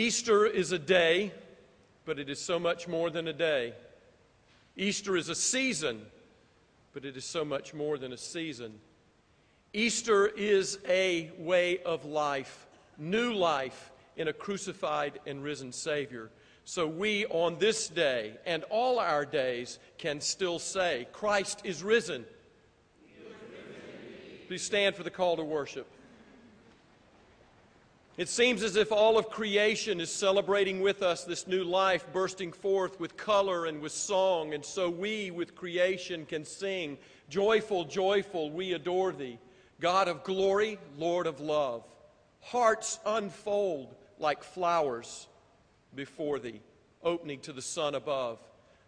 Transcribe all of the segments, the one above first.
Easter is a day, but it is so much more than a day. Easter is a season, but it is so much more than a season. Easter is a way of life, new life in a crucified and risen Savior. So we, on this day and all our days, can still say, Christ is risen. Is risen Please stand for the call to worship. It seems as if all of creation is celebrating with us this new life bursting forth with color and with song, and so we with creation can sing, Joyful, joyful, we adore thee, God of glory, Lord of love. Hearts unfold like flowers before thee, opening to the sun above.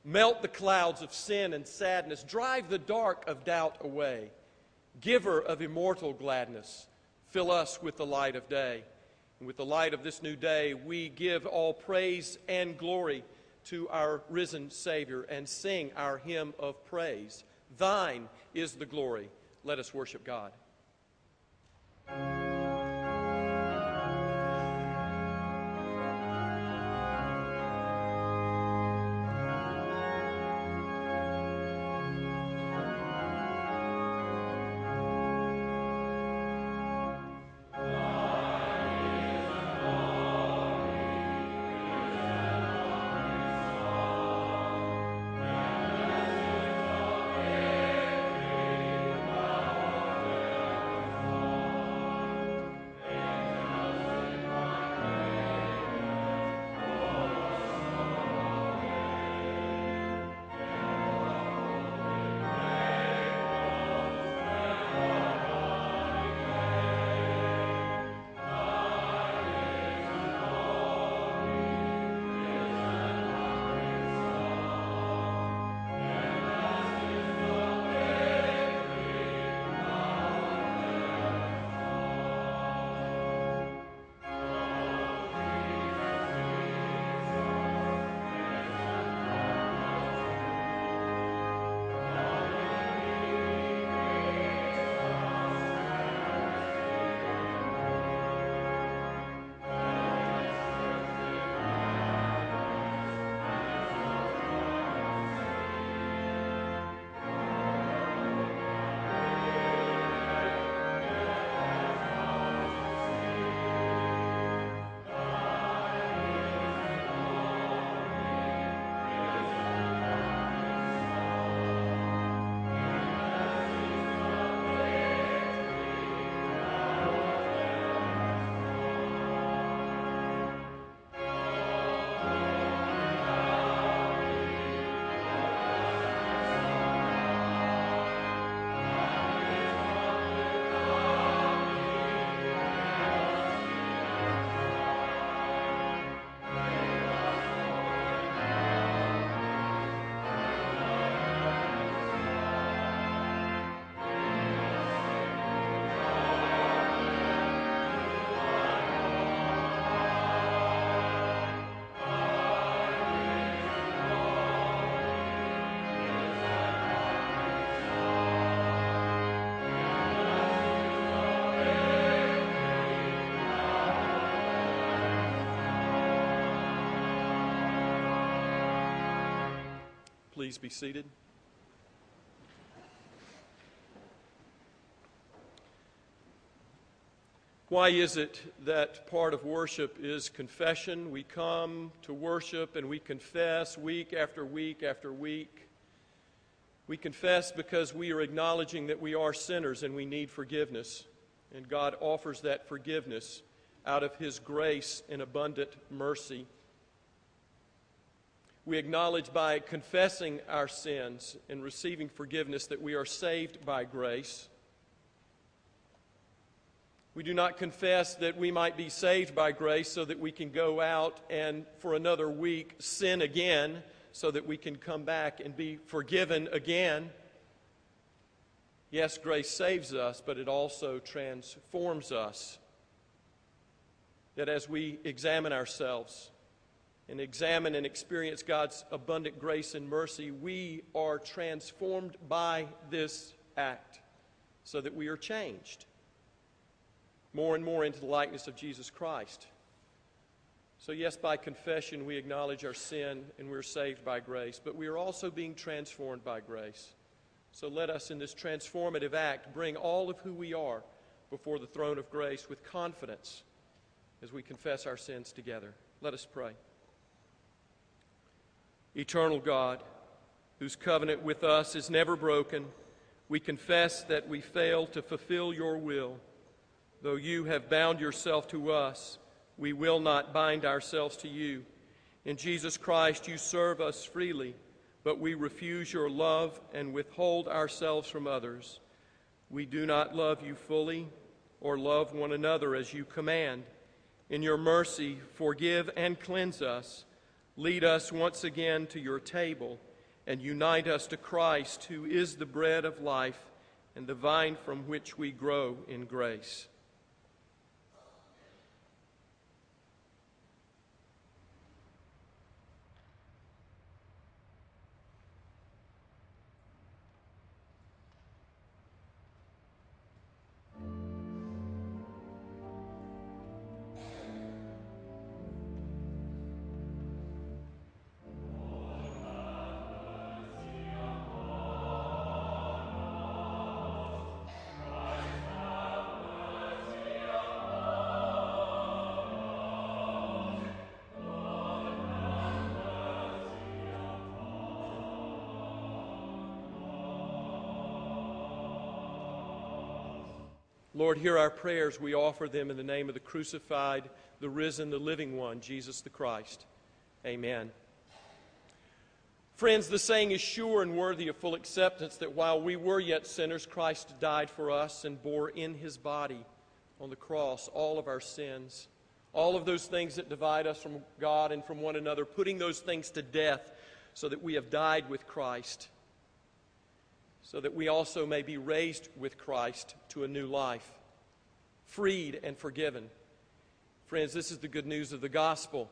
Melt the clouds of sin and sadness, drive the dark of doubt away. Giver of immortal gladness, fill us with the light of day. And with the light of this new day, we give all praise and glory to our risen Savior and sing our hymn of praise. Thine is the glory. Let us worship God. Please be seated? Why is it that part of worship is confession? We come to worship and we confess week after week after week. We confess because we are acknowledging that we are sinners and we need forgiveness. And God offers that forgiveness out of His grace and abundant mercy. We acknowledge by confessing our sins and receiving forgiveness that we are saved by grace. We do not confess that we might be saved by grace so that we can go out and for another week sin again so that we can come back and be forgiven again. Yes, grace saves us, but it also transforms us. That as we examine ourselves and examine and experience God's abundant grace and mercy, we are transformed by this act so that we are changed more and more into the likeness of Jesus Christ. So, yes, by confession, we acknowledge our sin and we're saved by grace, but we are also being transformed by grace. So, let us, in this transformative act, bring all of who we are before the throne of grace with confidence as we confess our sins together. Let us pray. Eternal God, whose covenant with us is never broken, we confess that we fail to fulfill your will. Though you have bound yourself to us, we will not bind ourselves to you. In Jesus Christ, you serve us freely, but we refuse your love and withhold ourselves from others. We do not love you fully or love one another as you command. In your mercy, forgive and cleanse us. Lead us once again to your table and unite us to Christ, who is the bread of life and the vine from which we grow in grace. Lord, hear our prayers. We offer them in the name of the crucified, the risen, the living one, Jesus the Christ. Amen. Friends, the saying is sure and worthy of full acceptance that while we were yet sinners, Christ died for us and bore in his body on the cross all of our sins, all of those things that divide us from God and from one another, putting those things to death so that we have died with Christ so that we also may be raised with Christ to a new life, freed and forgiven. Friends, this is the good news of the gospel.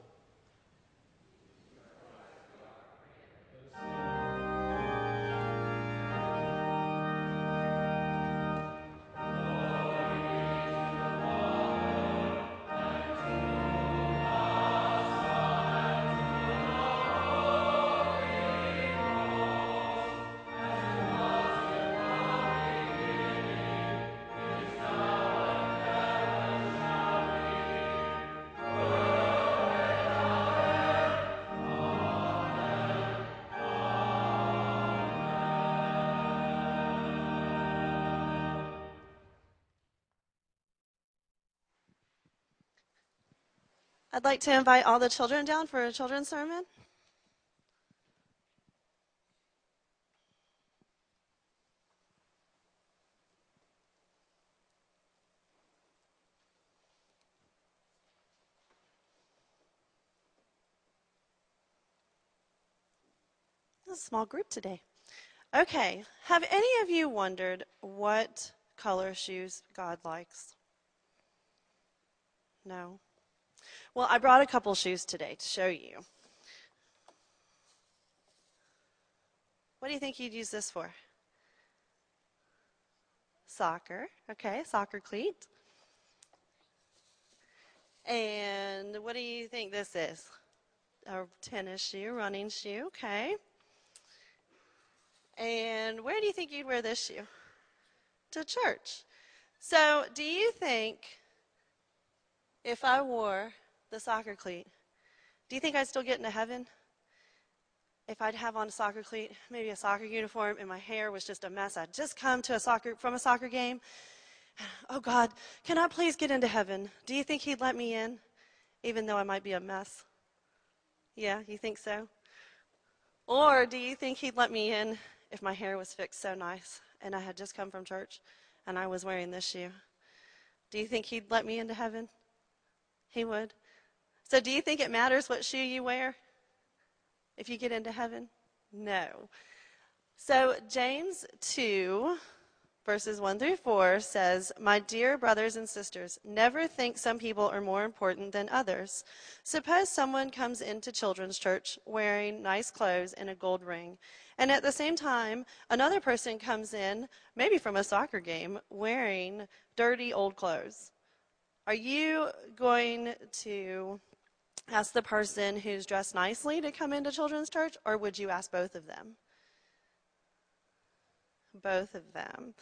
I'd like to invite all the children down for a children's sermon. a small group today. Okay, have any of you wondered what color shoes God likes? No? Well, I brought a couple shoes today to show you. What do you think you'd use this for? Soccer. Okay, soccer cleat. And what do you think this is? A tennis shoe, running shoe. Okay. And where do you think you'd wear this shoe? To church. So, do you think if I wore the soccer cleat, do you think I'd still get into heaven? If I'd have on a soccer cleat, maybe a soccer uniform, and my hair was just a mess. I'd just come to a soccer from a soccer game. Oh God, can I please get into heaven? Do you think He'd let me in, even though I might be a mess? Yeah, you think so? Or do you think He'd let me in if my hair was fixed so nice and I had just come from church and I was wearing this shoe? Do you think He'd let me into heaven? He would. So, do you think it matters what shoe you wear if you get into heaven? No. So, James 2 verses 1 through 4 says, My dear brothers and sisters, never think some people are more important than others. Suppose someone comes into children's church wearing nice clothes and a gold ring, and at the same time, another person comes in, maybe from a soccer game, wearing dirty old clothes. Are you going to ask the person who's dressed nicely to come into children's church, or would you ask both of them? both of them.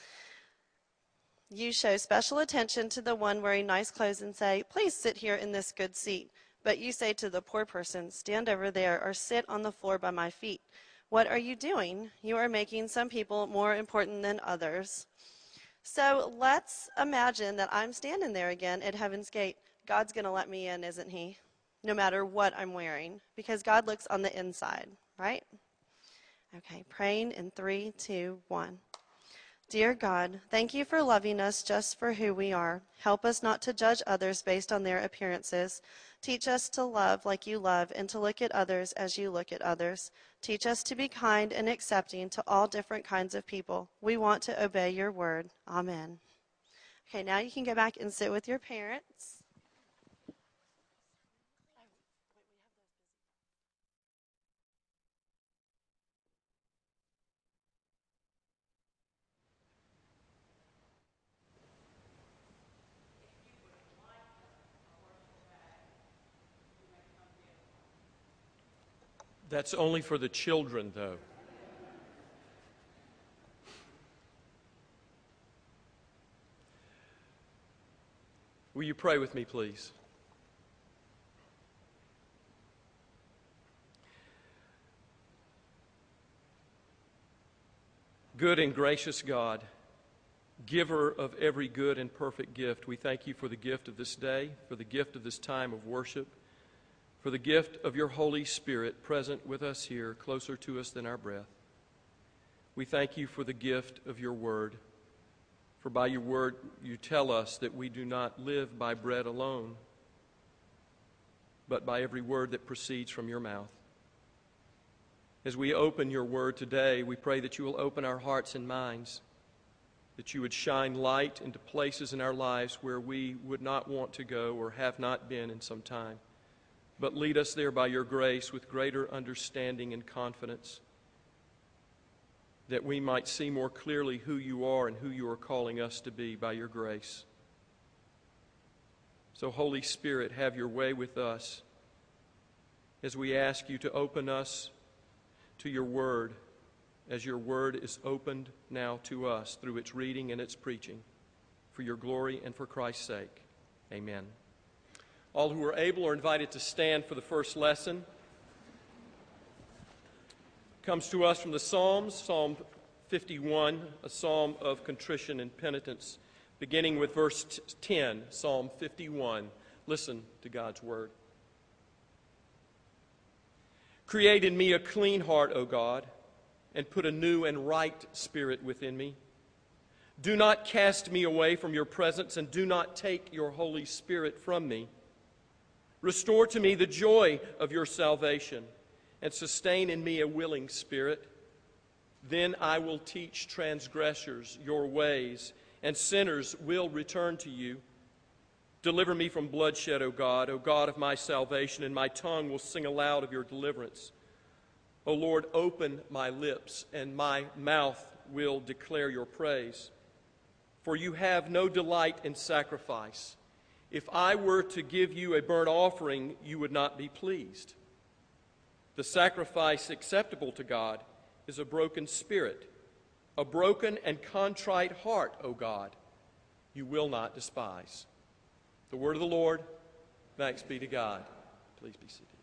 You show special attention to the one wearing nice clothes and say, Please sit here in this good seat. But you say to the poor person, Stand over there or sit on the floor by my feet. What are you doing? You are making some people more important than others. So let's imagine that I'm standing there again at Heaven's Gate. God's going to let me in, isn't He? No matter what I'm wearing, because God looks on the inside, right? Okay, praying in three, two, one. Dear God, thank you for loving us just for who we are. Help us not to judge others based on their appearances. Teach us to love like you love and to look at others as you look at others. Teach us to be kind and accepting to all different kinds of people. We want to obey your word. Amen. Okay, now you can go back and sit with your parents. That's only for the children, though. Will you pray with me, please? Good and gracious God, giver of every good and perfect gift, we thank you for the gift of this day, for the gift of this time of worship for the gift of your Holy Spirit present with us here, closer to us than our breath. We thank you for the gift of your word. For by your word, you tell us that we do not live by bread alone, but by every word that proceeds from your mouth. As we open your word today, we pray that you will open our hearts and minds, that you would shine light into places in our lives where we would not want to go or have not been in some time but lead us there by your grace with greater understanding and confidence, that we might see more clearly who you are and who you are calling us to be by your grace. So, Holy Spirit, have your way with us as we ask you to open us to your word, as your word is opened now to us through its reading and its preaching, for your glory and for Christ's sake. Amen. All who are able are invited to stand for the first lesson. Comes to us from the Psalms, Psalm 51, a psalm of contrition and penitence, beginning with verse 10, Psalm 51. Listen to God's word. Create in me a clean heart, O God, and put a new and right spirit within me. Do not cast me away from your presence, and do not take your Holy Spirit from me. Restore to me the joy of your salvation and sustain in me a willing spirit. Then I will teach transgressors your ways, and sinners will return to you. Deliver me from bloodshed, O God, O God of my salvation, and my tongue will sing aloud of your deliverance. O Lord, open my lips, and my mouth will declare your praise. For you have no delight in sacrifice if I were to give you a burnt offering, you would not be pleased. The sacrifice acceptable to God is a broken spirit, a broken and contrite heart, O God, you will not despise. The word of the Lord, thanks be to God. Please be seated.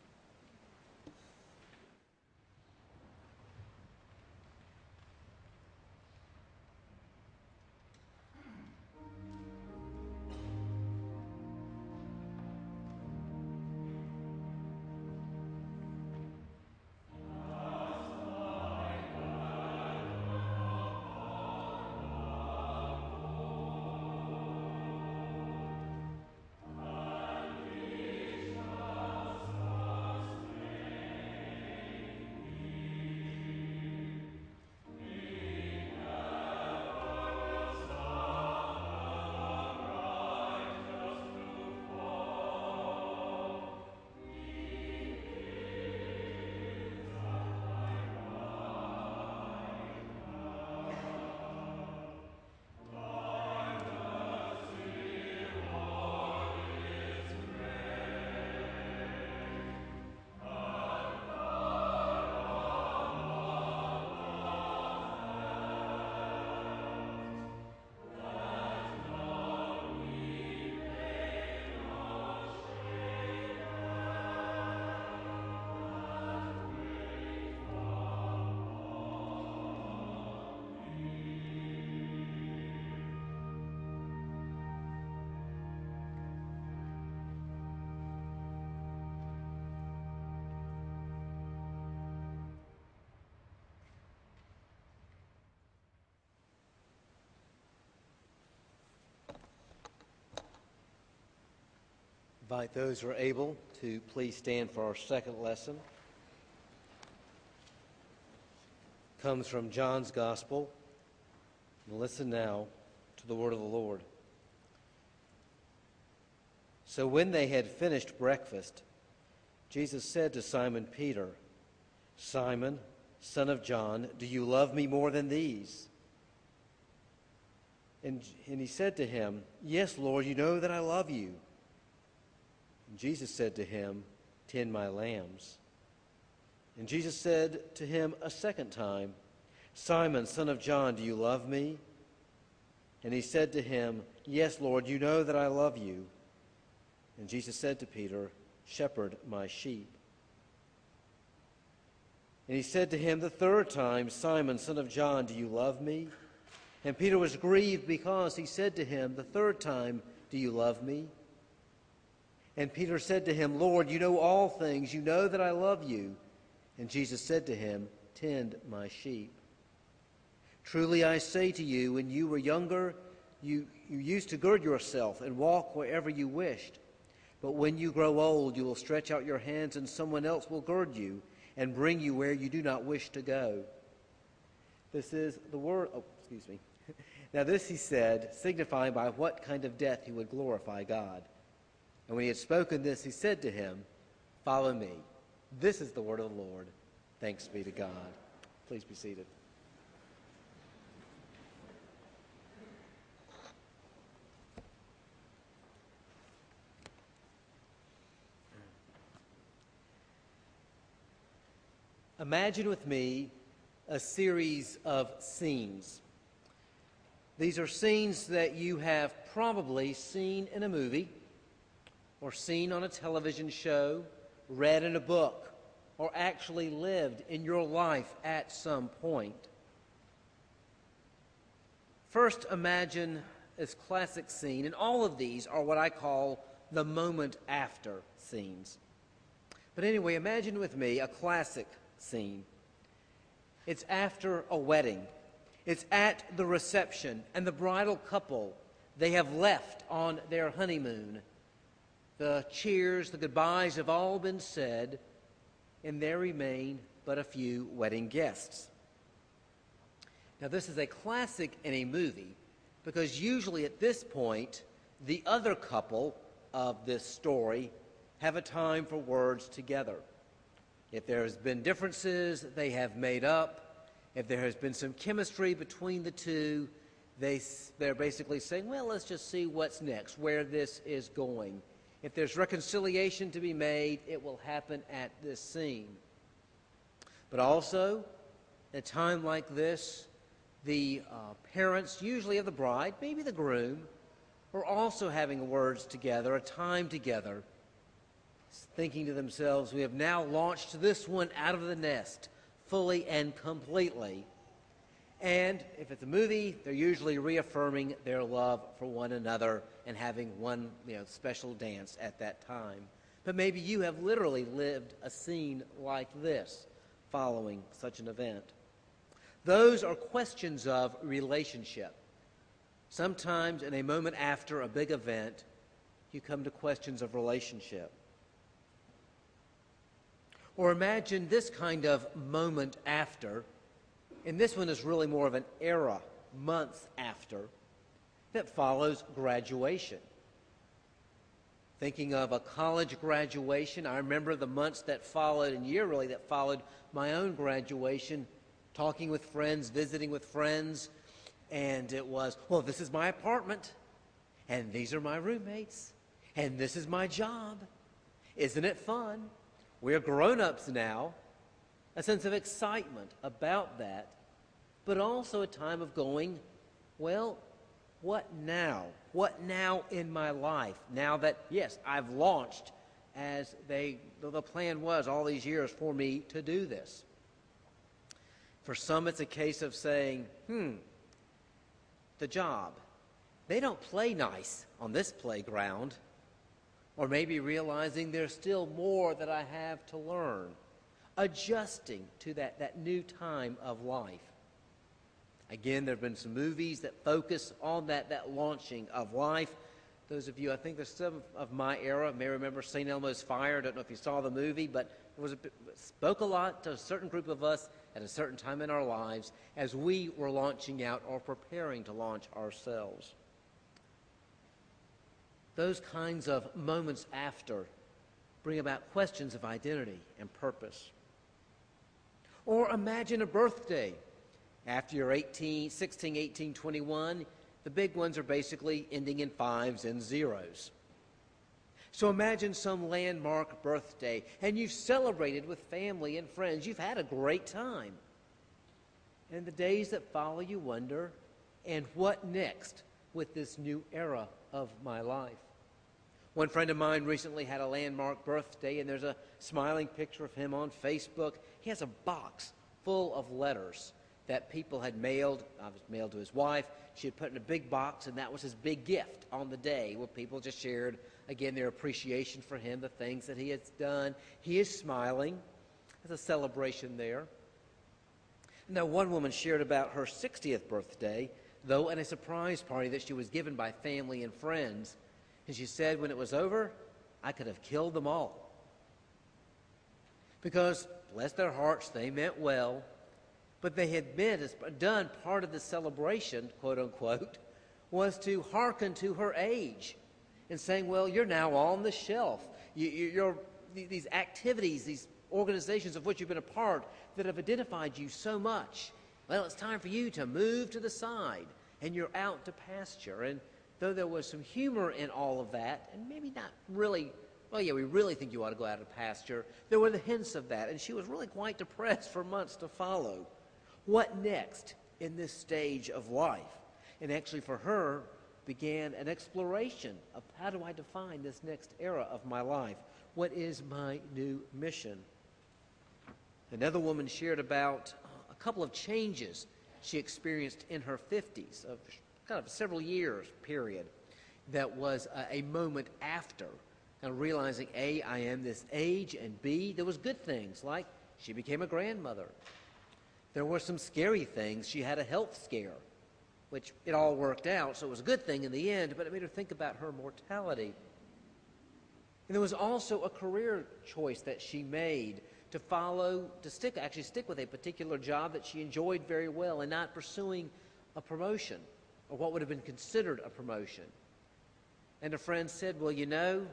Invite those who are able to please stand for our second lesson. Comes from John's Gospel. Listen now to the word of the Lord. So when they had finished breakfast, Jesus said to Simon Peter, Simon, son of John, do you love me more than these? And, and he said to him, Yes, Lord, you know that I love you. Jesus said to him, Tend my lambs. And Jesus said to him a second time, Simon, son of John, do you love me? And he said to him, Yes, Lord, you know that I love you. And Jesus said to Peter, Shepherd my sheep. And he said to him the third time, Simon, son of John, do you love me? And Peter was grieved because he said to him the third time, Do you love me? And Peter said to him, Lord, you know all things. You know that I love you. And Jesus said to him, Tend my sheep. Truly I say to you, when you were younger, you, you used to gird yourself and walk wherever you wished. But when you grow old, you will stretch out your hands, and someone else will gird you and bring you where you do not wish to go. This is the word. Oh, excuse me. now, this he said, signifying by what kind of death he would glorify God. And when he had spoken this, he said to him, Follow me. This is the word of the Lord. Thanks be to God. Please be seated. Imagine with me a series of scenes. These are scenes that you have probably seen in a movie or seen on a television show, read in a book, or actually lived in your life at some point. First, imagine this classic scene, and all of these are what I call the moment after scenes. But anyway, imagine with me a classic scene. It's after a wedding. It's at the reception, and the bridal couple, they have left on their honeymoon the cheers, the goodbyes have all been said, and there remain but a few wedding guests. Now, this is a classic in a movie because usually at this point, the other couple of this story have a time for words together. If there has been differences, they have made up. If there has been some chemistry between the two, they, they're basically saying, well, let's just see what's next, where this is going. If there's reconciliation to be made, it will happen at this scene. But also, At a time like this, the uh, parents, usually of the bride, maybe the groom, are also having words together, a time together, thinking to themselves, we have now launched this one out of the nest fully and completely. And if it's a movie, they're usually reaffirming their love for one another and having one you know, special dance at that time. But maybe you have literally lived a scene like this following such an event. Those are questions of relationship. Sometimes, in a moment after a big event, you come to questions of relationship. Or imagine this kind of moment after, and this one is really more of an era, months after, that follows graduation. Thinking of a college graduation, I remember the months that followed, and year really that followed my own graduation, talking with friends, visiting with friends, and it was, well, this is my apartment, and these are my roommates, and this is my job. Isn't it fun? We're grown ups now. A sense of excitement about that, but also a time of going, well, what now? What now in my life? Now that, yes, I've launched as they, the plan was all these years for me to do this. For some, it's a case of saying, hmm, the job. They don't play nice on this playground. Or maybe realizing there's still more that I have to learn. Adjusting to that, that new time of life. Again, there have been some movies that focus on that, that launching of life. Those of you, I think there's some of my era may remember St. Elmo's Fire. I don't know if you saw the movie, but it was a, spoke a lot to a certain group of us at a certain time in our lives as we were launching out or preparing to launch ourselves those kinds of moments after bring about questions of identity and purpose. Or imagine a birthday. After you're 18, 16, 18, 21, the big ones are basically ending in fives and zeros. So imagine some landmark birthday, and you've celebrated with family and friends. You've had a great time. And the days that follow, you wonder, and what next with this new era of my life? One friend of mine recently had a landmark birthday, and there's a smiling picture of him on Facebook. He has a box full of letters that people had mailed, I was mailed to his wife. She had put in a big box, and that was his big gift on the day where people just shared, again, their appreciation for him, the things that he has done. He is smiling. There's a celebration there. Now, one woman shared about her 60th birthday, though, in a surprise party that she was given by family and friends. And she said, when it was over, I could have killed them all. Because, bless their hearts, they meant well, but they had been, done part of the celebration, quote unquote, was to hearken to her age and saying, well, you're now on the shelf. You, you're, these activities, these organizations of which you've been a part that have identified you so much. Well, it's time for you to move to the side, and you're out to pasture. And though there was some humor in all of that, and maybe not really, well, yeah, we really think you ought to go out to pasture, there were the hints of that, and she was really quite depressed for months to follow. What next in this stage of life? And actually, for her, began an exploration of how do I define this next era of my life? What is my new mission? Another woman shared about uh, a couple of changes she experienced in her 50s, of kind of several years period that was a, a moment after kind of realizing A, I am this age, and B, there was good things like she became a grandmother. There were some scary things. She had a health scare, which it all worked out, so it was a good thing in the end, but it made her think about her mortality. And there was also a career choice that she made to follow, to stick, actually stick with a particular job that she enjoyed very well and not pursuing a promotion or what would have been considered a promotion. And a friend said, Well, you know,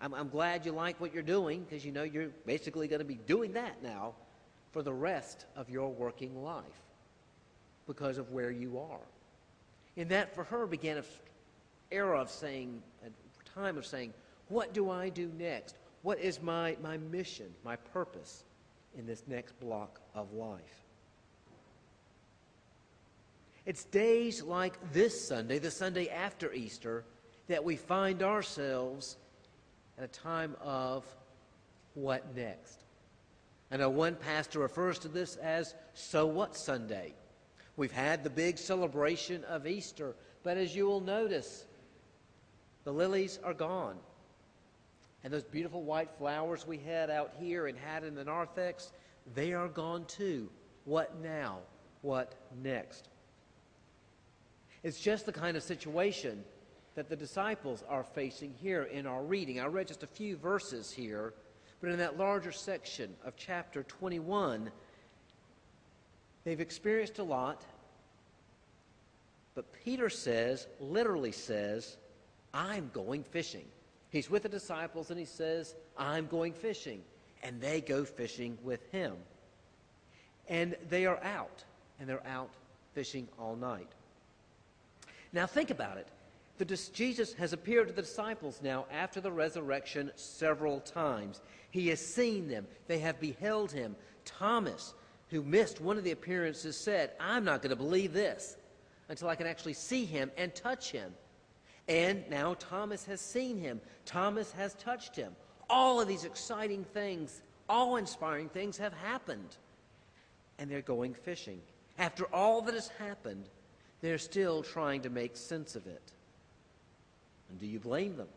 I'm, I'm glad you like what you're doing because you know you're basically going to be doing that now for the rest of your working life because of where you are. And that for her began an era of saying, a time of saying, What do I do next? What is my, my mission, my purpose in this next block of life? It's days like this Sunday, the Sunday after Easter, that we find ourselves at a time of what next? I know one pastor refers to this as So What Sunday. We've had the big celebration of Easter, but as you will notice, the lilies are gone. And those beautiful white flowers we had out here and had in the narthex, they are gone too. What now? What next? It's just the kind of situation that the disciples are facing here in our reading. I read just a few verses here, but in that larger section of chapter 21, they've experienced a lot. But Peter says, literally says, I'm going fishing. He's with the disciples and he says, I'm going fishing. And they go fishing with him. And they are out, and they're out fishing all night. Now, think about it. Jesus has appeared to the disciples now after the resurrection several times. He has seen them, they have beheld him. Thomas, who missed one of the appearances, said, I'm not going to believe this until I can actually see him and touch him. And now Thomas has seen him, Thomas has touched him. All of these exciting things, awe inspiring things have happened. And they're going fishing. After all that has happened, they're still trying to make sense of it. And do you blame them?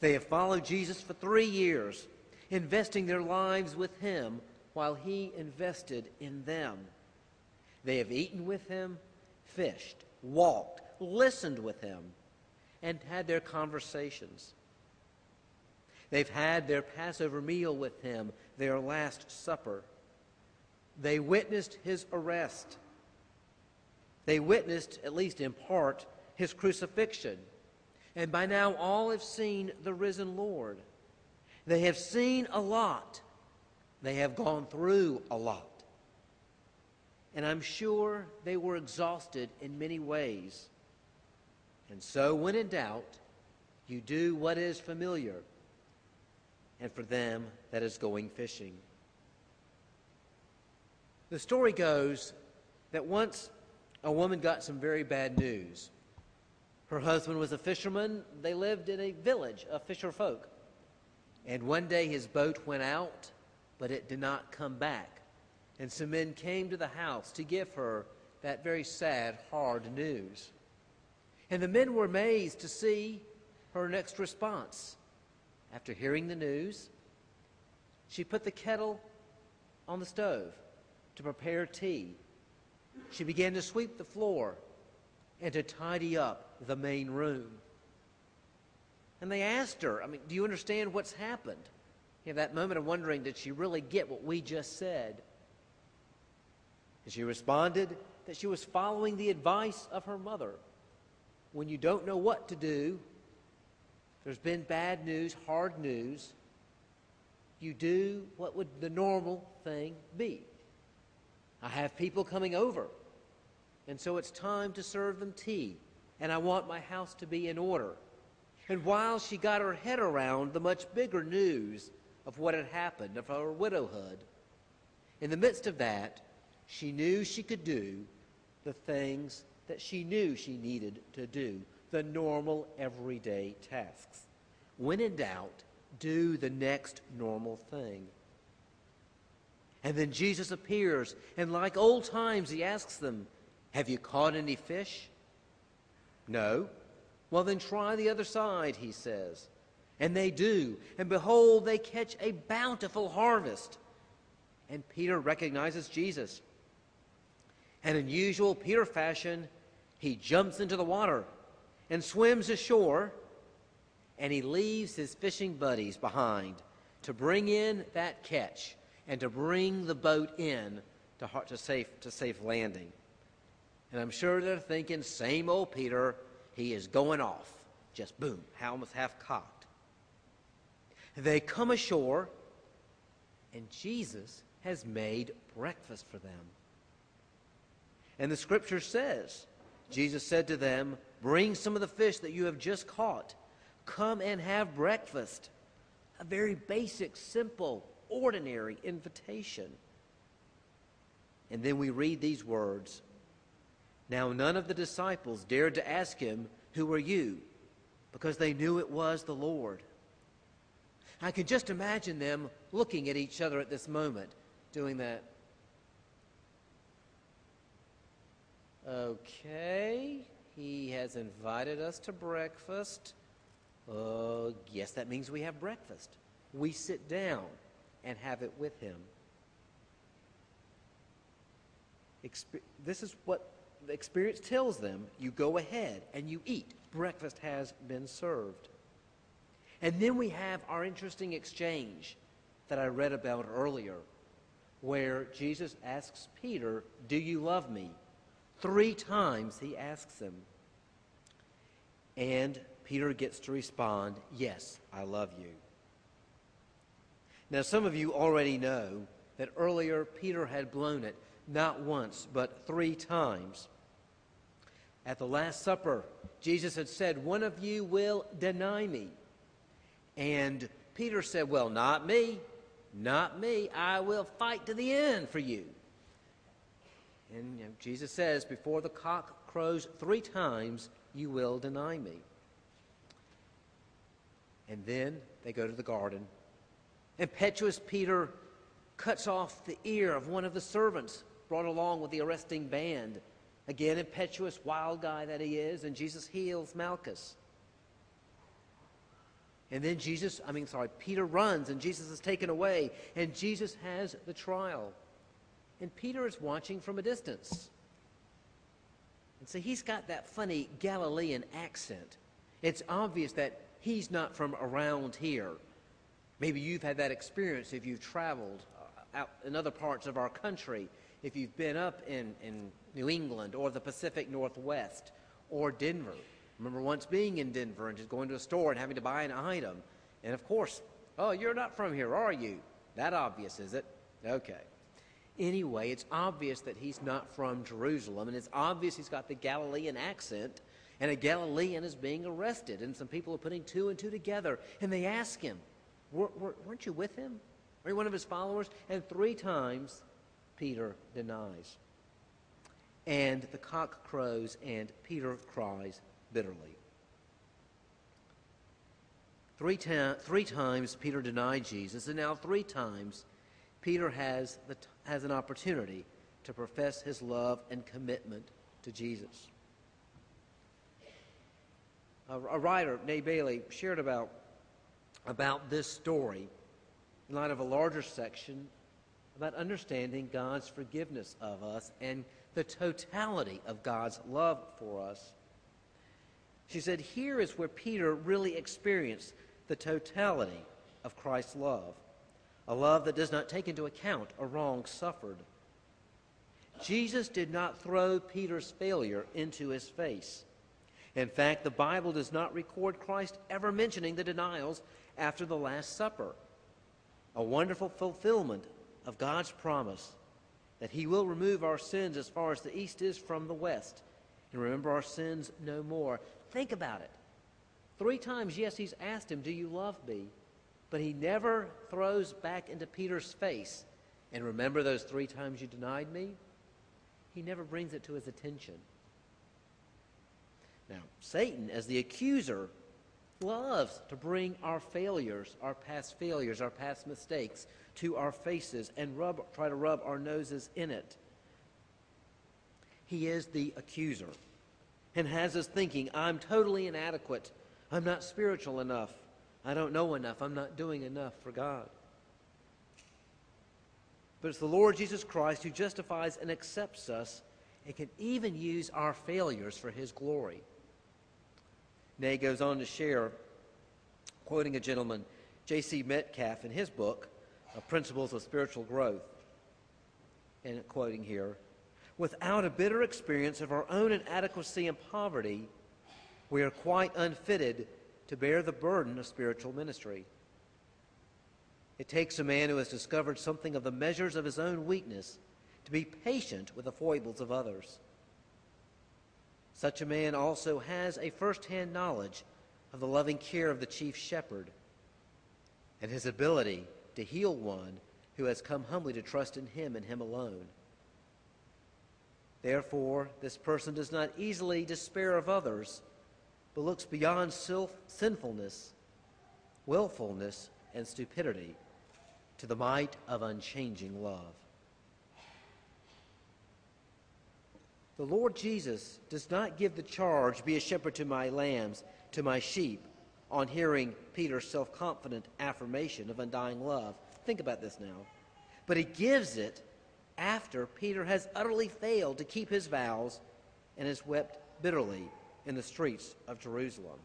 They have followed Jesus for three years, investing their lives with him while he invested in them. They have eaten with him, fished, walked, listened with him and had their conversations. They've had their Passover meal with him, their Last Supper. They witnessed his arrest. They witnessed, at least in part, his crucifixion. And by now, all have seen the risen Lord. They have seen a lot. They have gone through a lot. And I'm sure they were exhausted in many ways. And so, when in doubt, you do what is familiar. And for them, that is going fishing. The story goes that once a woman got some very bad news. Her husband was a fisherman. They lived in a village of fisher folk. And one day his boat went out, but it did not come back. And some men came to the house to give her that very sad, hard news. And the men were amazed to see her next response. After hearing the news, she put the kettle on the stove to prepare tea. She began to sweep the floor and to tidy up the main room. And they asked her, I mean, do you understand what's happened? You have that moment of wondering, did she really get what we just said? And she responded that she was following the advice of her mother when you don't know what to do, there's been bad news, hard news, you do what would the normal thing be. I have people coming over, and so it's time to serve them tea, and I want my house to be in order. And while she got her head around the much bigger news of what had happened, of her widowhood, in the midst of that, she knew she could do the things that she knew she needed to do the normal, everyday tasks. When in doubt, do the next normal thing. And then Jesus appears, and like old times, he asks them, Have you caught any fish? No. Well, then try the other side, he says. And they do. And behold, they catch a bountiful harvest. And Peter recognizes Jesus. And in usual Peter fashion, he jumps into the water and swims ashore, and he leaves his fishing buddies behind to bring in that catch and to bring the boat in to, to, safe, to safe landing. And I'm sure they're thinking, same old Peter, he is going off. Just boom, almost half cocked. They come ashore, and Jesus has made breakfast for them. And the scripture says, Jesus said to them, Bring some of the fish that you have just caught. Come and have breakfast. A very basic, simple, ordinary invitation. And then we read these words Now, none of the disciples dared to ask him, Who are you? because they knew it was the Lord. I can just imagine them looking at each other at this moment, doing that. Okay, he has invited us to breakfast. Uh, yes, that means we have breakfast. We sit down and have it with him. Exper- this is what the experience tells them. You go ahead and you eat. Breakfast has been served. And then we have our interesting exchange that I read about earlier, where Jesus asks Peter, Do you love me? Three times he asks him. And Peter gets to respond, Yes, I love you. Now, some of you already know that earlier Peter had blown it not once, but three times. At the Last Supper, Jesus had said, One of you will deny me. And Peter said, Well, not me. Not me. I will fight to the end for you. And you know, Jesus says, Before the cock crows three times, you will deny me. And then they go to the garden. Impetuous Peter cuts off the ear of one of the servants brought along with the arresting band. Again, impetuous, wild guy that he is, and Jesus heals Malchus. And then Jesus, I mean, sorry, Peter runs, and Jesus is taken away, and Jesus has the trial. And Peter is watching from a distance. And so he's got that funny Galilean accent. It's obvious that he's not from around here. Maybe you've had that experience if you've traveled uh, out in other parts of our country if you've been up in, in New England or the Pacific Northwest or Denver. remember once being in Denver and just going to a store and having to buy an item. And of course, oh, you're not from here, are you? That obvious, is it? Okay. Anyway, it's obvious that he's not from Jerusalem, and it's obvious he's got the Galilean accent, and a Galilean is being arrested, and some people are putting two and two together, and they ask him, Weren't you with him? Are you one of his followers? And three times Peter denies. And the cock crows, and Peter cries bitterly. Three, ta- three times Peter denied Jesus, and now three times Peter has, the has an opportunity to profess his love and commitment to Jesus. A, a writer, Nay Bailey, shared about, about this story in light of a larger section about understanding God's forgiveness of us and the totality of God's love for us. She said, Here is where Peter really experienced the totality of Christ's love, a love that does not take into account a wrong suffered. Jesus did not throw Peter's failure into his face. In fact, the Bible does not record Christ ever mentioning the denials after the Last Supper, a wonderful fulfillment of God's promise that He will remove our sins as far as the east is from the west and remember our sins no more. Think about it. Three times, yes, He's asked him, Do you love me? But He never throws back into Peter's face, and remember those three times you denied me? He never brings it to his attention. Now, Satan, as the accuser, loves to bring our failures, our past failures, our past mistakes, to our faces and rub, try to rub our noses in it. He is the accuser and has us thinking, I'm totally inadequate. I'm not spiritual enough. I don't know enough. I'm not doing enough for God. But it's the Lord Jesus Christ who justifies and accepts us and can even use our failures for his glory. Nay goes on to share, quoting a gentleman, J.C. Metcalfe, in his book, uh, Principles of Spiritual Growth. And quoting here, without a bitter experience of our own inadequacy and poverty, we are quite unfitted to bear the burden of spiritual ministry. It takes a man who has discovered something of the measures of his own weakness to be patient with the foibles of others. Such a man also has a first hand knowledge of the loving care of the chief shepherd and his ability to heal one who has come humbly to trust in him and him alone. Therefore, this person does not easily despair of others, but looks beyond self- sinfulness, willfulness, and stupidity to the might of unchanging love. The Lord Jesus does not give the charge, Be a shepherd to my lambs, to my sheep, on hearing Peter's self confident affirmation of undying love. Think about this now. But he gives it after Peter has utterly failed to keep his vows and has wept bitterly in the streets of Jerusalem.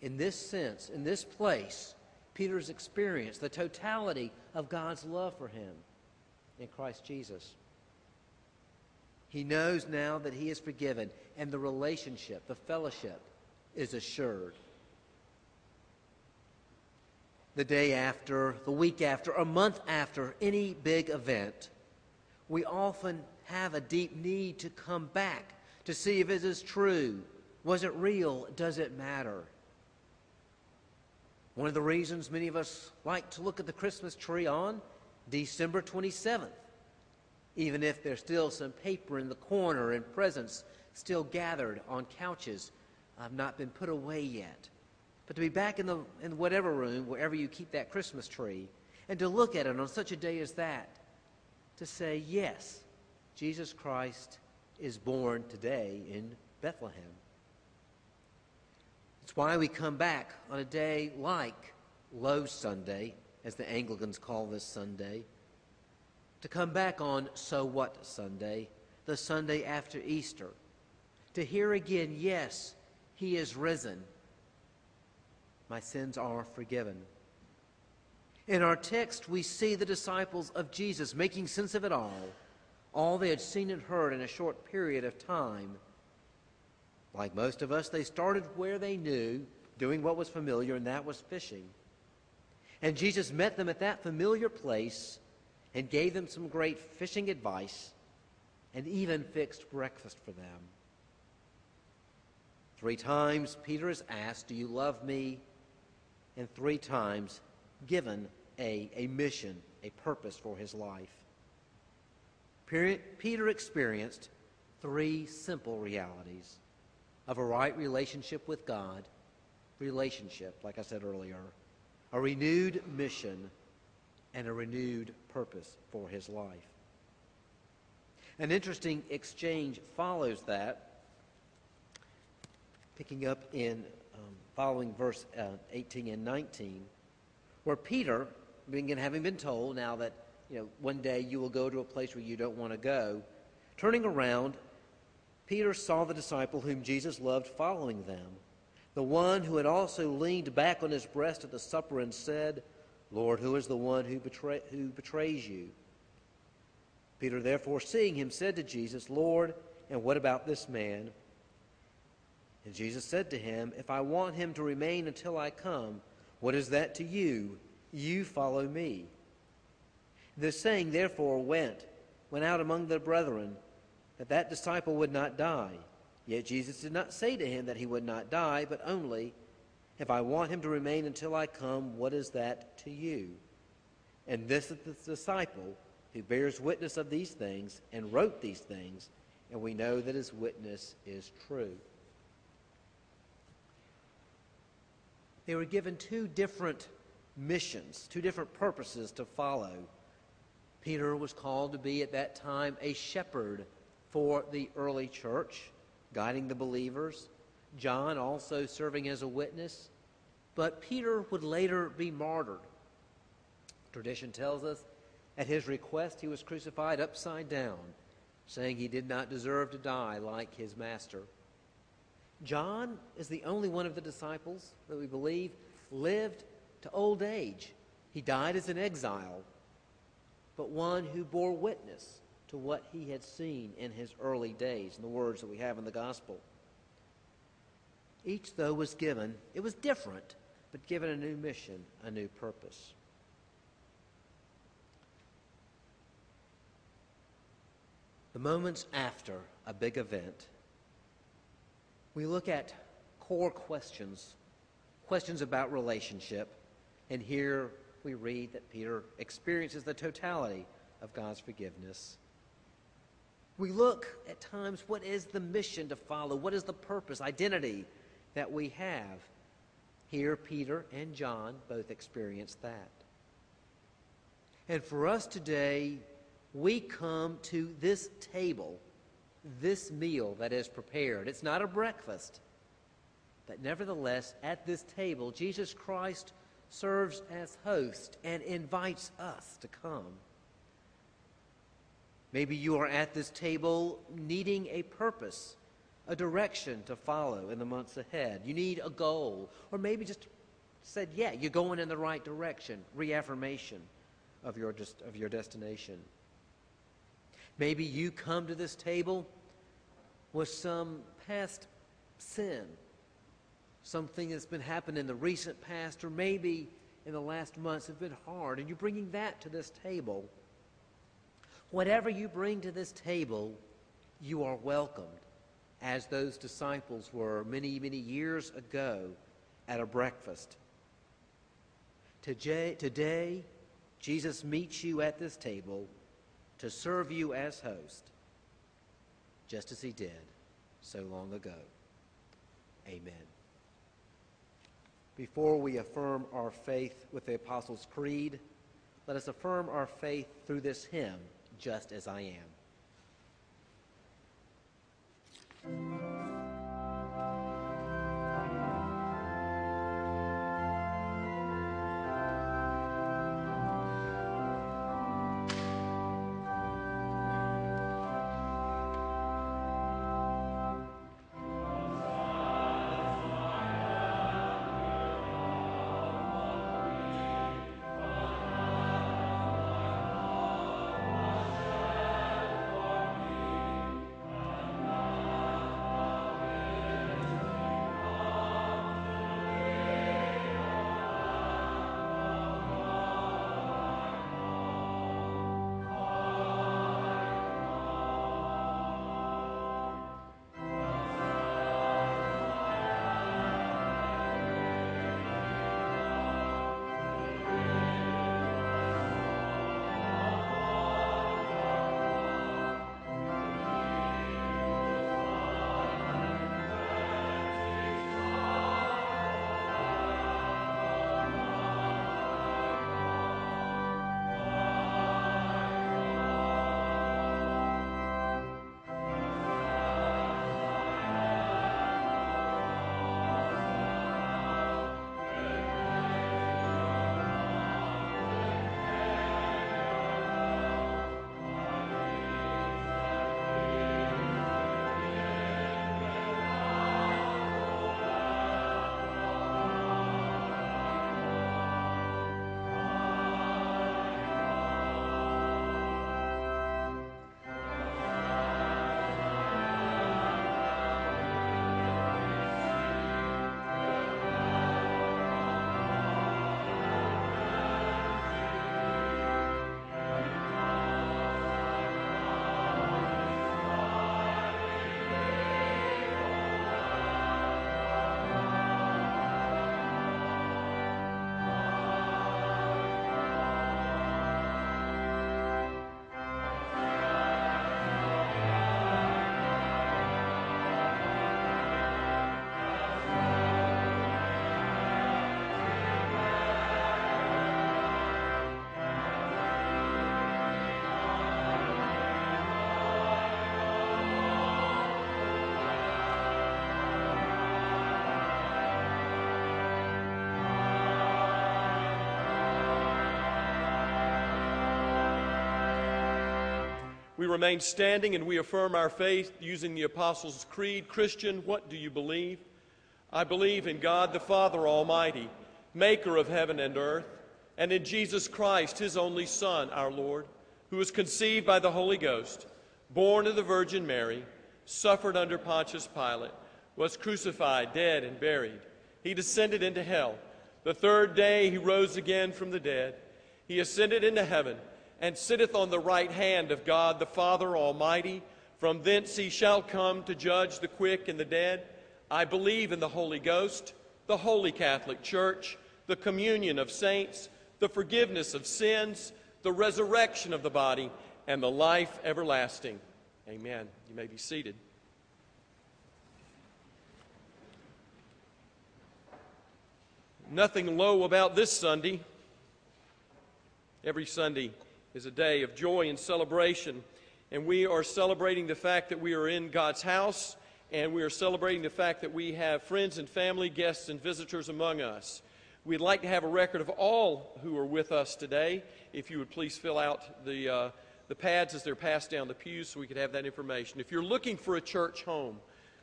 In this sense, in this place, Peter's experienced the totality of God's love for him in Christ Jesus. He knows now that he is forgiven, and the relationship, the fellowship, is assured. The day after, the week after, a month after any big event, we often have a deep need to come back to see if it is true. Was it real? Does it matter? One of the reasons many of us like to look at the Christmas tree on December 27th even if there's still some paper in the corner and presents still gathered on couches have not been put away yet. But to be back in the in whatever room, wherever you keep that Christmas tree, and to look at it on such a day as that, to say, yes, Jesus Christ is born today in Bethlehem. It's why we come back on a day like Low Sunday, as the Anglicans call this Sunday, to come back on So What Sunday, the Sunday after Easter, to hear again, yes, He is risen. My sins are forgiven. In our text, we see the disciples of Jesus making sense of it all, all they had seen and heard in a short period of time. Like most of us, they started where they knew, doing what was familiar, and that was fishing. And Jesus met them at that familiar place and gave them some great fishing advice and even fixed breakfast for them. Three times Peter is asked, Do you love me? And three times given a, a mission, a purpose for his life. Peter experienced three simple realities of a right relationship with God, relationship, like I said earlier, a renewed mission, and a renewed purpose for his life. An interesting exchange follows that, picking up in um, following verse uh, 18 and 19, where Peter, having been told now that you know one day you will go to a place where you don't want to go, turning around, Peter saw the disciple whom Jesus loved following them, the one who had also leaned back on his breast at the supper and said, Lord, who is the one who, betray, who betrays you? Peter, therefore, seeing him, said to Jesus, Lord, and what about this man? And Jesus said to him, If I want him to remain until I come, what is that to you? You follow me. The saying, therefore, went, went out among the brethren, that that disciple would not die. Yet Jesus did not say to him that he would not die, but only, if I want him to remain until I come, what is that to you? And this is the disciple who bears witness of these things and wrote these things, and we know that his witness is true. They were given two different missions, two different purposes to follow. Peter was called to be at that time a shepherd for the early church, guiding the believers. John also serving as a witness. But Peter would later be martyred. Tradition tells us at his request he was crucified upside down, saying he did not deserve to die like his master. John is the only one of the disciples that we believe lived to old age. He died as an exile, but one who bore witness to what he had seen in his early days, in the words that we have in the gospel. Each, though, was given, it was different, but given a new mission, a new purpose. The moments after a big event, we look at core questions, questions about relationship, and here we read that Peter experiences the totality of God's forgiveness. We look at times what is the mission to follow? What is the purpose, identity that we have? Here, Peter and John both experienced that. And for us today, we come to this table, this meal that is prepared. It's not a breakfast, but nevertheless, at this table, Jesus Christ serves as host and invites us to come. Maybe you are at this table needing a purpose, a direction to follow in the months ahead. You need a goal, or maybe just said, yeah, you're going in the right direction, reaffirmation of your, of your destination. Maybe you come to this table with some past sin, something that's been happening in the recent past, or maybe in the last months have been hard, and you're bringing that to this table. Whatever you bring to this table, you are welcomed, as those disciples were many, many years ago at a breakfast. Today, today Jesus meets you at this table to serve you as host, just as he did so long ago. Amen. Before we affirm our faith with the Apostles' Creed, let us affirm our faith through this hymn just as I am. Thank you. We remain standing and we affirm our faith using the Apostles' Creed. Christian, what do you believe? I believe in God the Father Almighty, maker of heaven and earth, and in Jesus Christ, his only Son, our Lord, who was conceived by the Holy Ghost, born of the Virgin Mary, suffered under Pontius Pilate, was crucified, dead, and buried. He descended into hell. The third day he rose again from the dead. He ascended into heaven and sitteth on the right hand of God the Father Almighty. From thence he shall come to judge the quick and the dead. I believe in the Holy Ghost, the holy Catholic Church, the communion of saints, the forgiveness of sins, the resurrection of the body, and the life everlasting. Amen. You may be seated. Nothing low about this Sunday. Every Sunday is a day of joy and celebration, and we are celebrating the fact that we are in God's house, and we are celebrating the fact that we have friends and family, guests and visitors among us. We'd like to have a record of all who are with us today. If you would please fill out the, uh, the pads as they're passed down the pews so we could have that information. If you're looking for a church home,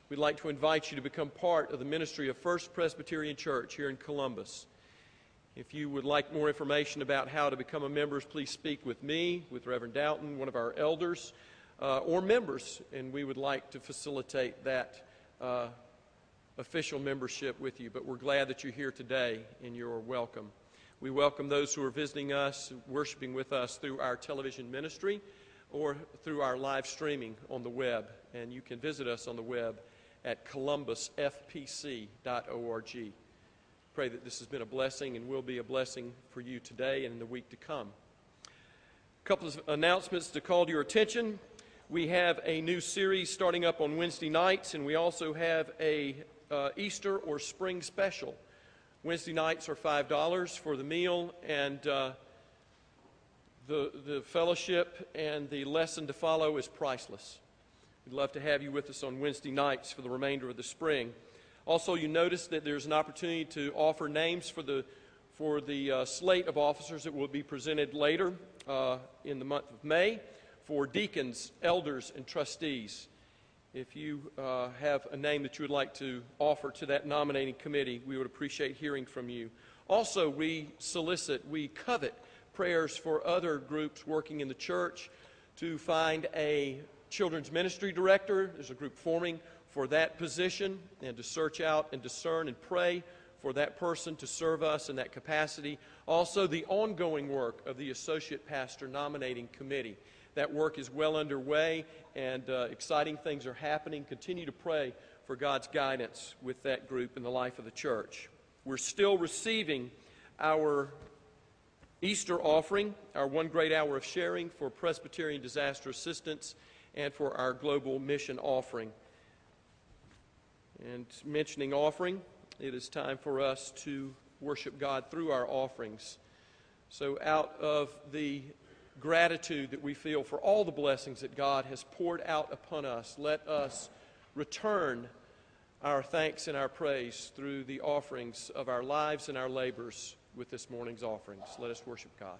we'd like to invite you to become part of the ministry of First Presbyterian Church here in Columbus. If you would like more information about how to become a member, please speak with me, with Reverend Doughton, one of our elders, uh, or members, and we would like to facilitate that uh, official membership with you, but we're glad that you're here today and you're welcome. We welcome those who are visiting us, worshiping with us through our television ministry or through our live streaming on the web. And you can visit us on the web at columbusfpc.org. Pray that this has been a blessing and will be a blessing for you today and in the week to come. A couple of announcements to call to your attention. We have a new series starting up on Wednesday nights, and we also have a uh, Easter or spring special. Wednesday nights are $5 for the meal, and uh, the, the fellowship and the lesson to follow is priceless. We'd love to have you with us on Wednesday nights for the remainder of the spring. Also, you notice that there's an opportunity to offer names for the, for the uh, slate of officers that will be presented later uh, in the month of May for deacons, elders, and trustees. If you uh, have a name that you would like to offer to that nominating committee, we would appreciate hearing from you. Also, we solicit, we covet prayers for other groups working in the church to find a children's ministry director. There's a group forming for that position and to search out and discern and pray for that person to serve us in that capacity. Also, the ongoing work of the associate pastor nominating committee. That work is well underway, and uh, exciting things are happening. Continue to pray for God's guidance with that group in the life of the church. We're still receiving our Easter offering, our one great hour of sharing for Presbyterian disaster assistance, and for our global mission offering. And mentioning offering, it is time for us to worship God through our offerings. So, out of the gratitude that we feel for all the blessings that God has poured out upon us, let us return our thanks and our praise through the offerings of our lives and our labors with this morning's offerings. Let us worship God.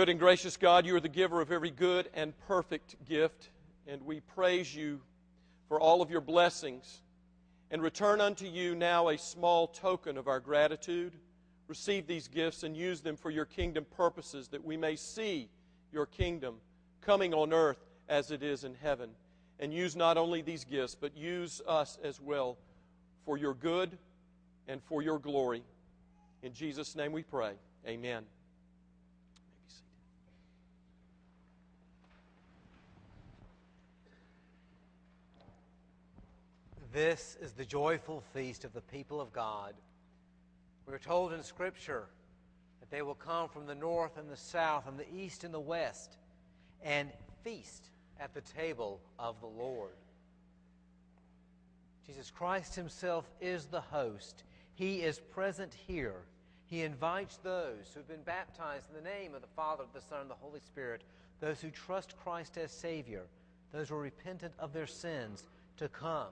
Good and gracious God, you are the giver of every good and perfect gift, and we praise you for all of your blessings and return unto you now a small token of our gratitude. Receive these gifts and use them for your kingdom purposes that we may see your kingdom coming on earth as it is in heaven. And use not only these gifts, but use us as well for your good and for your glory. In Jesus' name we pray. Amen. This is the joyful feast of the people of God. We are told in Scripture that they will come from the north and the south, and the east and the west, and feast at the table of the Lord. Jesus Christ Himself is the host. He is present here. He invites those who have been baptized in the name of the Father, the Son, and the Holy Spirit, those who trust Christ as Savior, those who are repentant of their sins, to come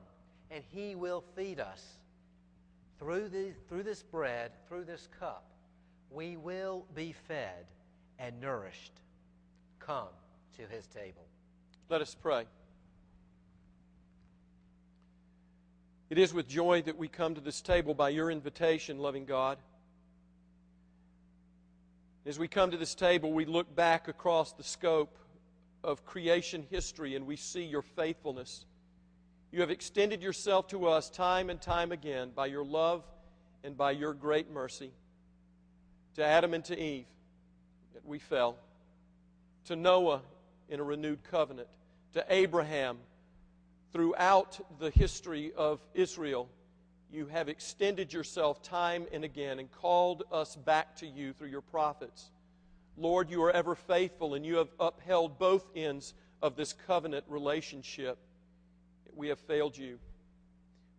and He will feed us. Through, the, through this bread, through this cup, we will be fed and nourished. Come to His table. Let us pray. It is with joy that we come to this table by your invitation, loving God. As we come to this table, we look back across the scope of creation history and we see your faithfulness. You have extended yourself to us time and time again by your love and by your great mercy. To Adam and to Eve, that we fell. To Noah in a renewed covenant. To Abraham, throughout the history of Israel, you have extended yourself time and again and called us back to you through your prophets. Lord, you are ever faithful and you have upheld both ends of this covenant relationship we have failed you.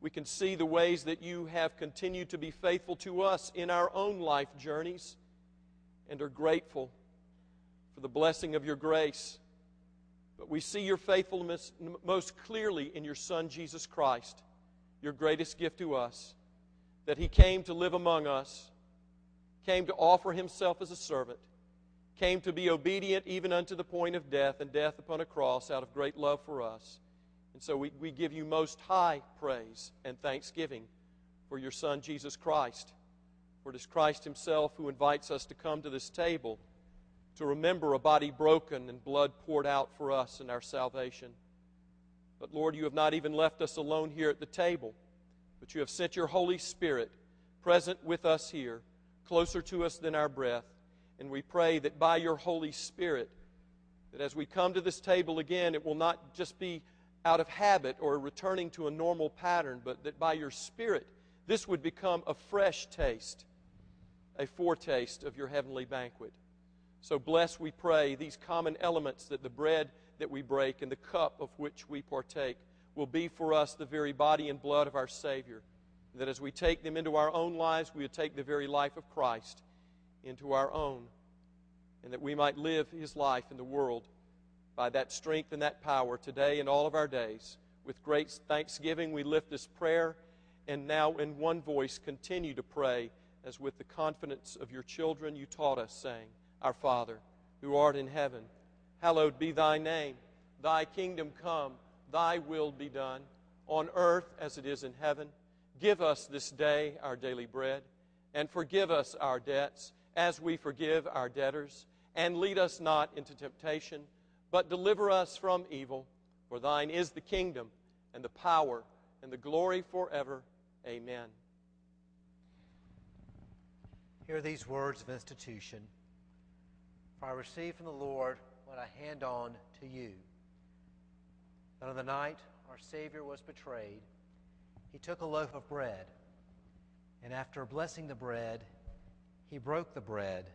We can see the ways that you have continued to be faithful to us in our own life journeys and are grateful for the blessing of your grace. But we see your faithfulness most clearly in your Son, Jesus Christ, your greatest gift to us, that He came to live among us, came to offer Himself as a servant, came to be obedient even unto the point of death, and death upon a cross out of great love for us. And so we, we give you most high praise and thanksgiving for your Son, Jesus Christ. For it is Christ Himself who invites us to come to this table to remember a body broken and blood poured out for us in our salvation. But Lord, you have not even left us alone here at the table, but you have sent your Holy Spirit present with us here, closer to us than our breath. And we pray that by your Holy Spirit, that as we come to this table again, it will not just be out of habit or returning to a normal pattern, but that by your Spirit, this would become a fresh taste, a foretaste of your heavenly banquet. So bless, we pray, these common elements that the bread that we break and the cup of which we partake will be for us the very body and blood of our Savior. That as we take them into our own lives, we would take the very life of Christ into our own, and that we might live His life in the world by that strength and that power today and all of our days. With great thanksgiving, we lift this prayer and now in one voice continue to pray as with the confidence of your children you taught us, saying, Our Father, who art in heaven, hallowed be thy name. Thy kingdom come, thy will be done, on earth as it is in heaven. Give us this day our daily bread, and forgive us our debts as we forgive our debtors. And lead us not into temptation but deliver us from evil. For thine is the kingdom, and the power, and the glory forever. Amen. Hear these words of institution. For I receive from the Lord what I hand on to you. That on the night our Savior was betrayed, he took a loaf of bread, and after blessing the bread, he broke the bread,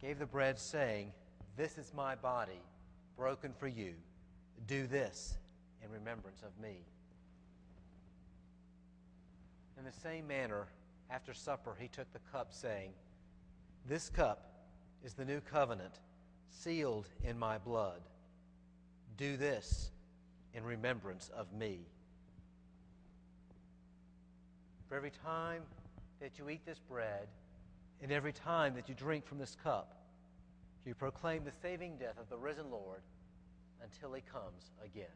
gave the bread, saying, This is my body broken for you. Do this in remembrance of me. In the same manner, after supper, he took the cup, saying, This cup is the new covenant, sealed in my blood. Do this in remembrance of me. For every time that you eat this bread, and every time that you drink from this cup, to proclaim the saving death of the risen Lord until he comes again.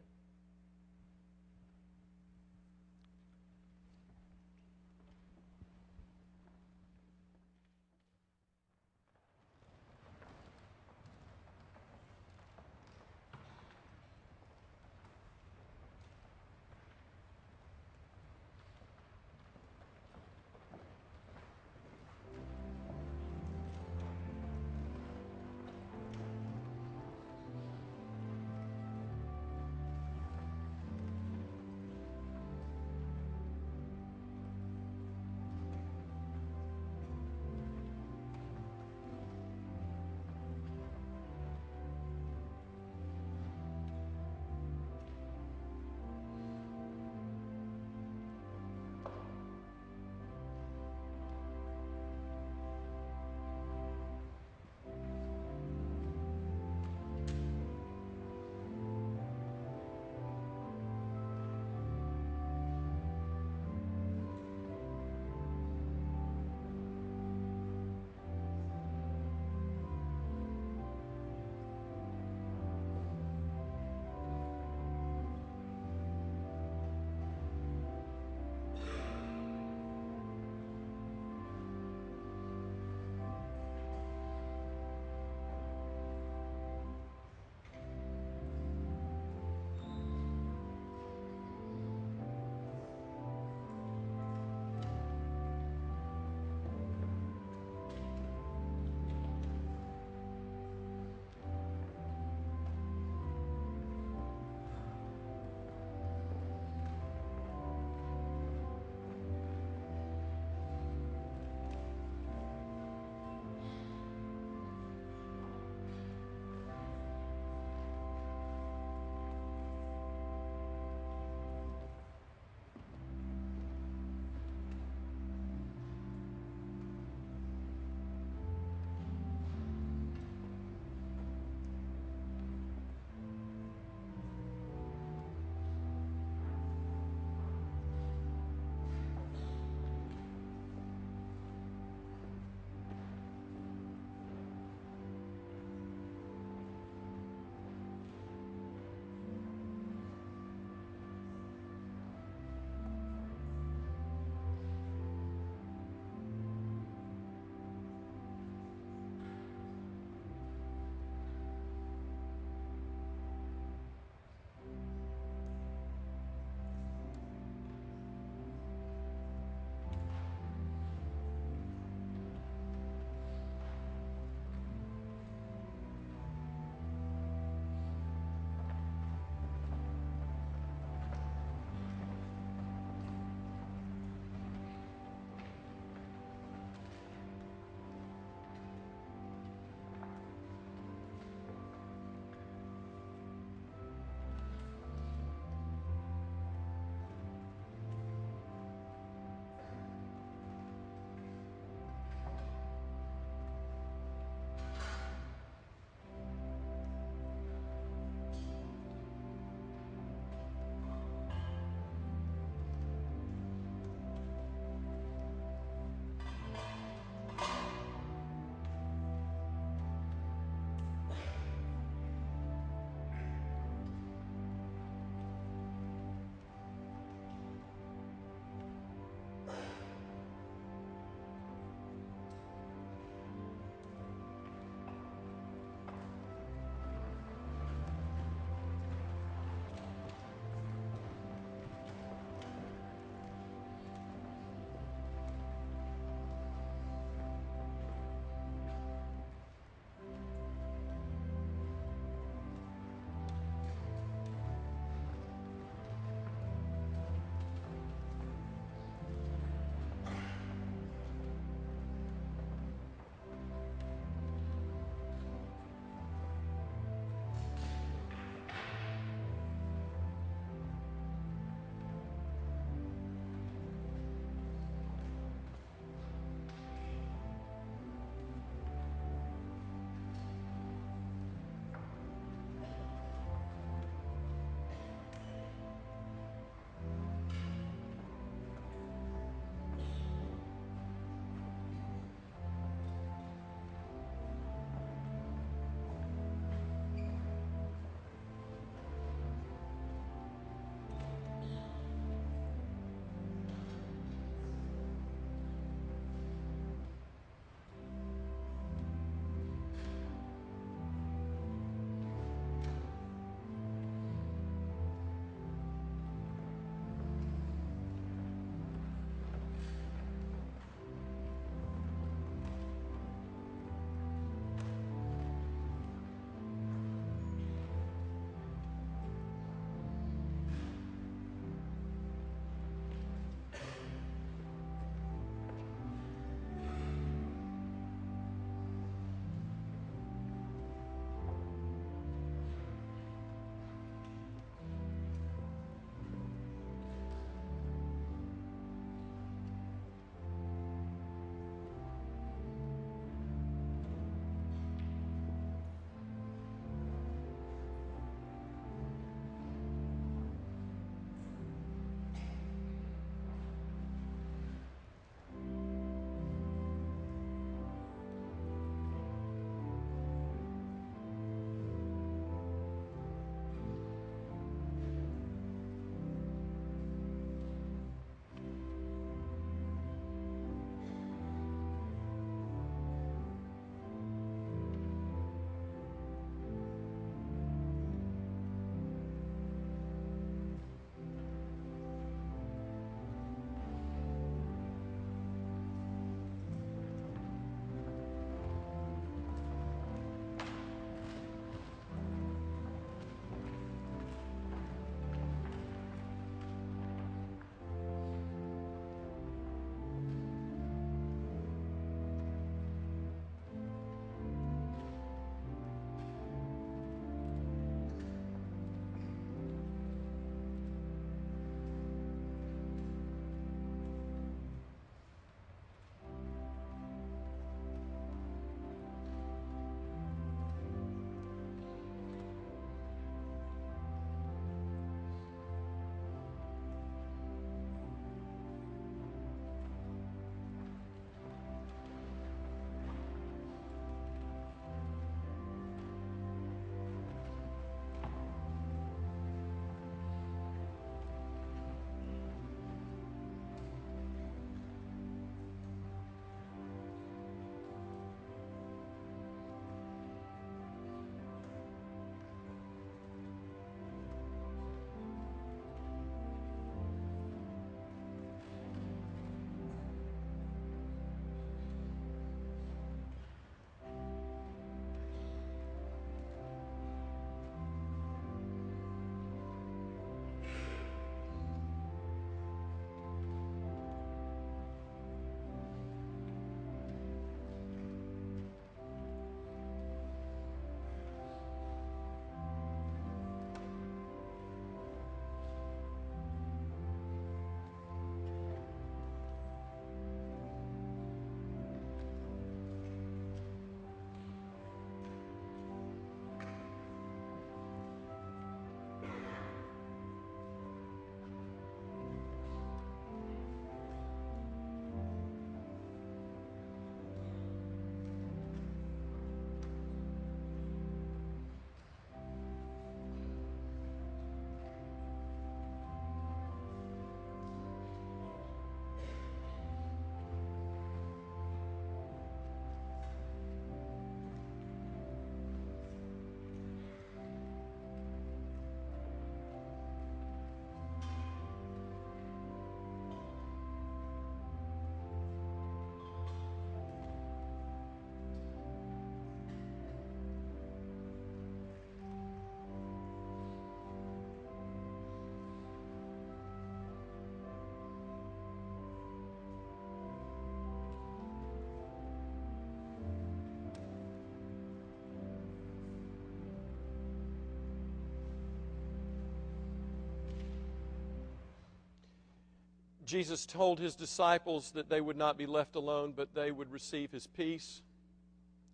Jesus told his disciples that they would not be left alone, but they would receive his peace.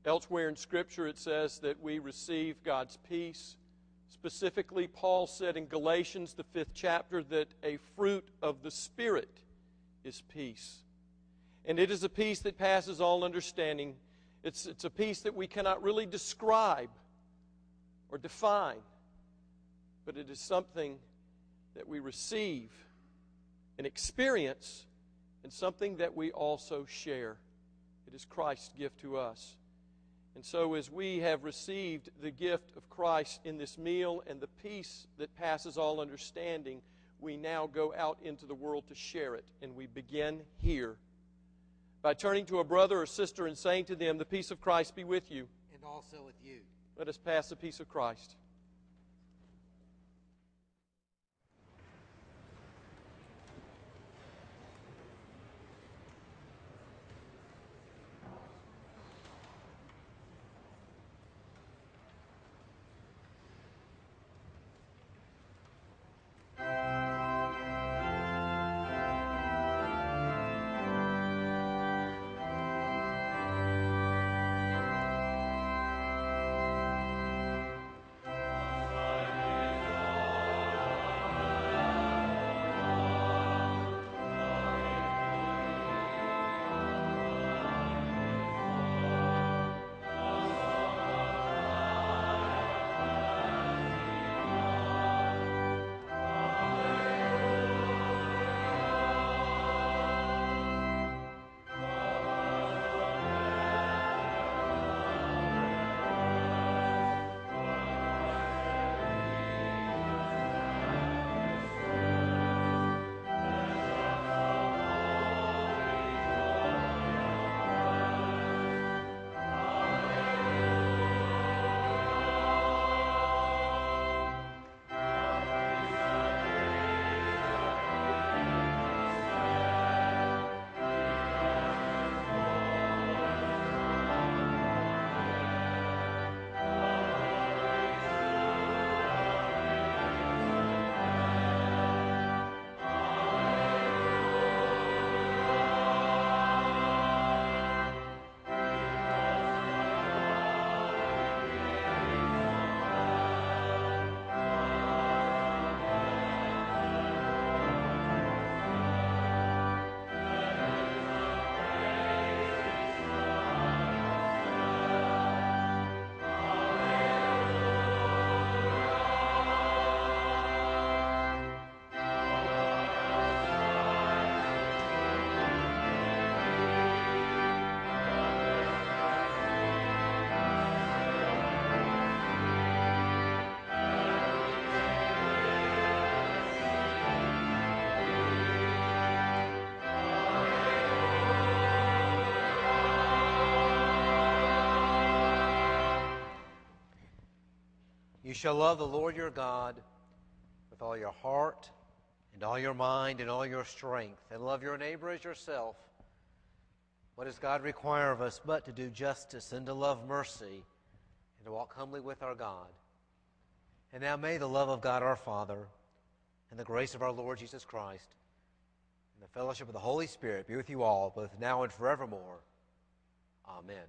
Elsewhere in Scripture, it says that we receive God's peace. Specifically, Paul said in Galatians, the fifth chapter, that a fruit of the Spirit is peace. And it is a peace that passes all understanding. It's, it's a peace that we cannot really describe or define, but it is something that we receive and experience and something that we also share. It is Christ's gift to us. And so, as we have received the gift of Christ in this meal and the peace that passes all understanding, we now go out into the world to share it. And we begin here by turning to a brother or sister and saying to them, The peace of Christ be with you. And also with you. Let us pass the peace of Christ. Shall love the Lord your God with all your heart and all your mind and all your strength, and love your neighbor as yourself. What does God require of us but to do justice and to love mercy and to walk humbly with our God? And now may the love of God our Father and the grace of our Lord Jesus Christ and the fellowship of the Holy Spirit be with you all, both now and forevermore. Amen.